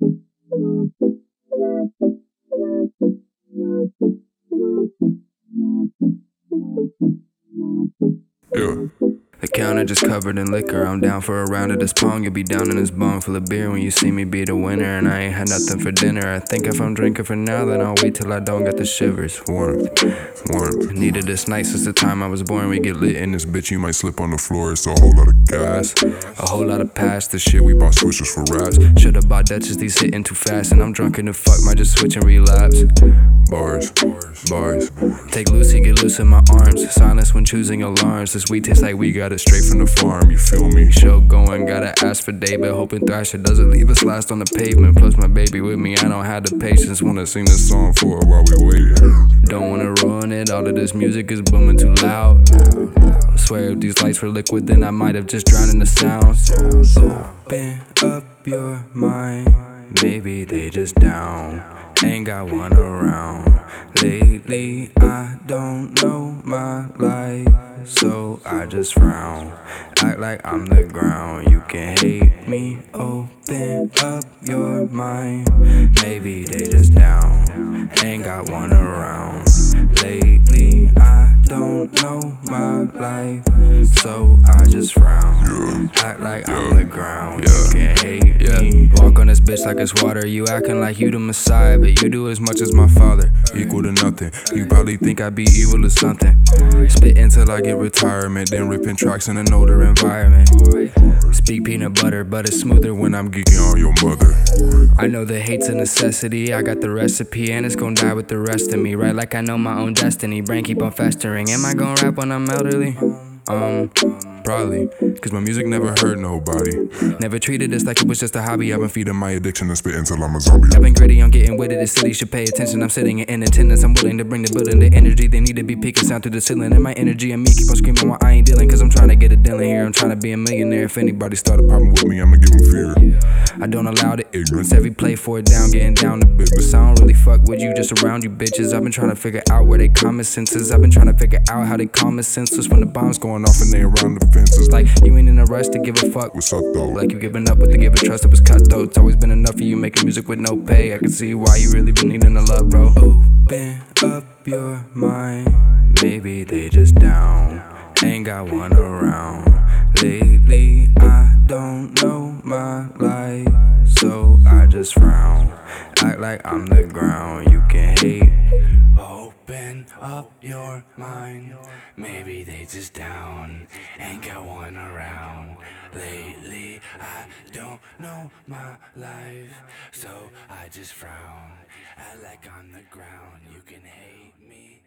Thank you. The just covered in liquor. I'm down for a round of this pong. You'll be down in this bong full of beer when you see me be the winner. And I ain't had nothing for dinner. I think if I'm drinking for now, then I'll wait till I don't get the shivers. Warmth, warmth. Needed this night since the time I was born. We get lit in this bitch. You might slip on the floor. It's a whole lot of gas, a whole lot of past. The shit we bought switches for raps. Should've bought Dutchess. These hitting too fast, and I'm drunk in the fuck. Might just switch and relapse. Bars, bars. Bars. Take Lucy, get loose in my arms. Silence when choosing alarms. This weed tastes like we got it straight from the farm. You feel me? Show going, gotta ask for David. Hoping Thrasher doesn't leave us last on the pavement. Plus my baby with me, I don't have the patience. Wanna sing this song for while we wait. Don't wanna ruin it. All of this music is booming too loud. I swear if these lights were liquid, then I might have just drowned in the sounds. Open up your mind. Maybe they just down. Ain't got one around. Lately, I don't know my life, so I just frown. Act like I'm the ground. You can hate me. Open up your mind. Maybe they just down. Ain't got one around. Lately, I don't know my life, so I just frown. Act like I'm the ground. You can. Walk on this bitch like it's water. You acting like you the messiah, but you do as much as my father. Equal to nothing. You probably think I'd be evil or something. Spit until I get retirement, then ripping tracks in an older environment. Speak peanut butter, but it's smoother when I'm geeking on your mother. I know the hate's a necessity. I got the recipe, and it's gonna die with the rest of me. Right, like I know my own destiny. Brain keep on festering. Am I gonna rap when I'm elderly? Um, probably. Cause my music never hurt nobody. Never treated this like it was just a hobby. I've been feeding my addiction and spit until I'm a zombie. I've been gritty on getting with it. The city should pay attention. I'm sitting in attendance. I'm willing to bring the building the energy. They need to be peaking sound through the ceiling. And my energy and me keep on screaming while I ain't dealing. Cause I'm trying to get a deal in here. I'm trying to be a millionaire. If anybody start a problem with me, I'ma give them fear. I don't allow the ignorance. Every play for it down, getting down to business. I don't really fuck with you, just around you bitches. I've been trying to figure out where they common senses. I've been trying to figure out how they common senses when the bombs going off and they around the fences. Like you ain't in a rush to give a fuck. What's up though? Like you giving up with the give a trust that was cutthroat. It's always been enough for you making music with no pay. I can see why you really been needing a love, bro. Open up your mind. Maybe they just down. Ain't got one around. Lately, I don't know my life, so I just frown. Act like I'm the ground. You can hate. Me. Open up your mind. Maybe they just down. Ain't got one around. Lately, I don't know my life, so I just frown. Act like I'm the ground. You can hate me.